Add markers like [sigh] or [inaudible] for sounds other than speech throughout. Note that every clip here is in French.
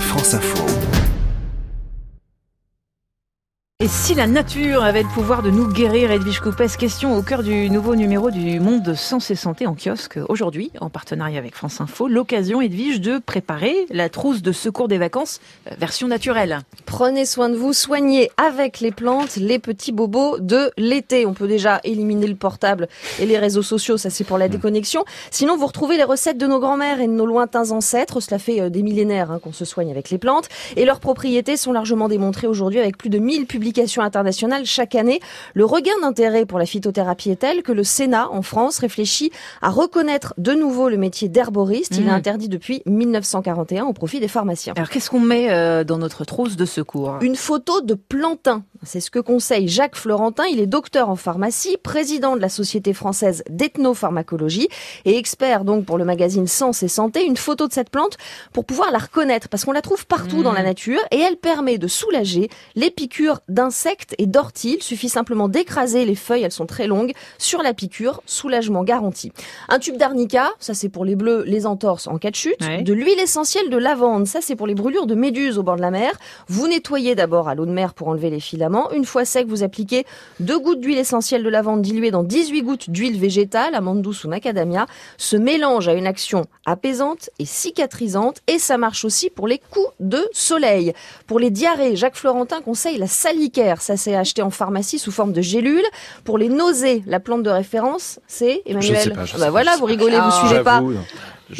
France Info. Et si la nature avait le pouvoir de nous guérir, Edwige Coupès, question au cœur du nouveau numéro du Monde Sens et Santé en kiosque aujourd'hui, en partenariat avec France Info, l'occasion, Edwige, de préparer la trousse de secours des vacances euh, version naturelle. Prenez soin de vous, soignez avec les plantes les petits bobos de l'été. On peut déjà éliminer le portable et les réseaux sociaux, ça c'est pour la déconnexion. Sinon, vous retrouvez les recettes de nos grands-mères et de nos lointains ancêtres. Cela fait euh, des millénaires hein, qu'on se soigne avec les plantes. Et leurs propriétés sont largement démontrées aujourd'hui avec plus de 1000 publications internationale chaque année. Le regain d'intérêt pour la phytothérapie est tel que le Sénat, en France, réfléchit à reconnaître de nouveau le métier d'herboriste. Il est mmh. interdit depuis 1941 au profit des pharmaciens. Alors qu'est-ce qu'on met euh, dans notre trousse de secours? Une photo de plantain. C'est ce que conseille Jacques Florentin. Il est docteur en pharmacie, président de la Société française d'ethnopharmacologie et expert donc pour le magazine Sens et Santé. Une photo de cette plante pour pouvoir la reconnaître parce qu'on la trouve partout dans la mmh. nature et elle permet de soulager les piqûres d'insectes et d'orties. Il suffit simplement d'écraser les feuilles, elles sont très longues, sur la piqûre, soulagement garanti. Un tube d'arnica, ça c'est pour les bleus, les entorses en cas de chute. De l'huile essentielle de lavande, ça c'est pour les brûlures de méduses au bord de la mer. Vous nettoyez d'abord à l'eau de mer pour enlever les Une fois sec, vous appliquez deux gouttes d'huile essentielle de lavande diluée dans 18 gouttes d'huile végétale, amande douce ou macadamia. Ce mélange a une action apaisante et cicatrisante et ça marche aussi pour les coups de soleil. Pour les diarrhées, Jacques Florentin conseille la salive ça s'est acheté en pharmacie sous forme de gélule. Pour les nausées, la plante de référence, c'est Emmanuel. bah voilà, vous rigolez, vous suivez pas.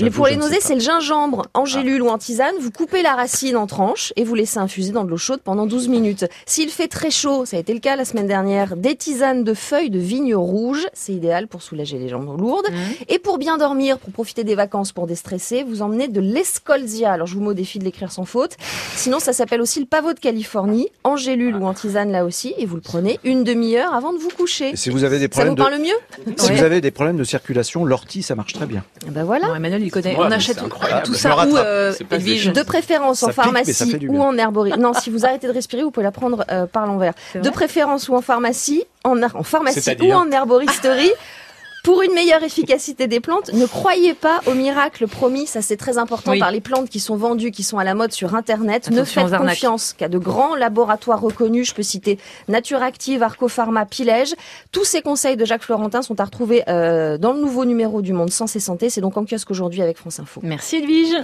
Mais pour les nausées, c'est le gingembre en gélule ou en tisane. Vous coupez la racine en tranches et vous laissez infuser dans de l'eau chaude pendant 12 minutes. S'il fait très chaud, ça a été le cas la semaine dernière, des tisanes de feuilles de vigne rouge, c'est idéal pour soulager les jambes lourdes. Mmh. Et pour bien dormir, pour profiter des vacances, pour déstresser, vous emmenez de l'escolzia. Alors je vous mets au défi de l'écrire sans faute. Sinon, ça s'appelle aussi le pavot de Californie, en gélule ou en tisane là aussi, et vous le prenez une demi-heure avant de vous coucher. si vous avez des problèmes ça vous parle mieux Si vous avez des problèmes de circulation, l'ortie, ça marche très bien. Ben voilà. il connaît. On achète tout ça où euh, De préférence en pharmacie ou en herboriste. Non, si vous arrêtez de respirer, vous pouvez la prendre euh, par l'envers. De préférence ou en pharmacie, en, en pharmacie ou en herboristerie. [laughs] Pour une meilleure efficacité des plantes, ne croyez pas au miracle promis. Ça, c'est très important par les plantes qui sont vendues, qui sont à la mode sur Internet. ne faites confiance qu'à de grands laboratoires reconnus. Je peux citer Nature Active, Arcopharma, Pilège. Tous ces conseils de Jacques Florentin sont à retrouver euh, dans le nouveau numéro du Monde Sens et Santé. C'est donc en kiosque aujourd'hui avec France Info. Merci Edwige.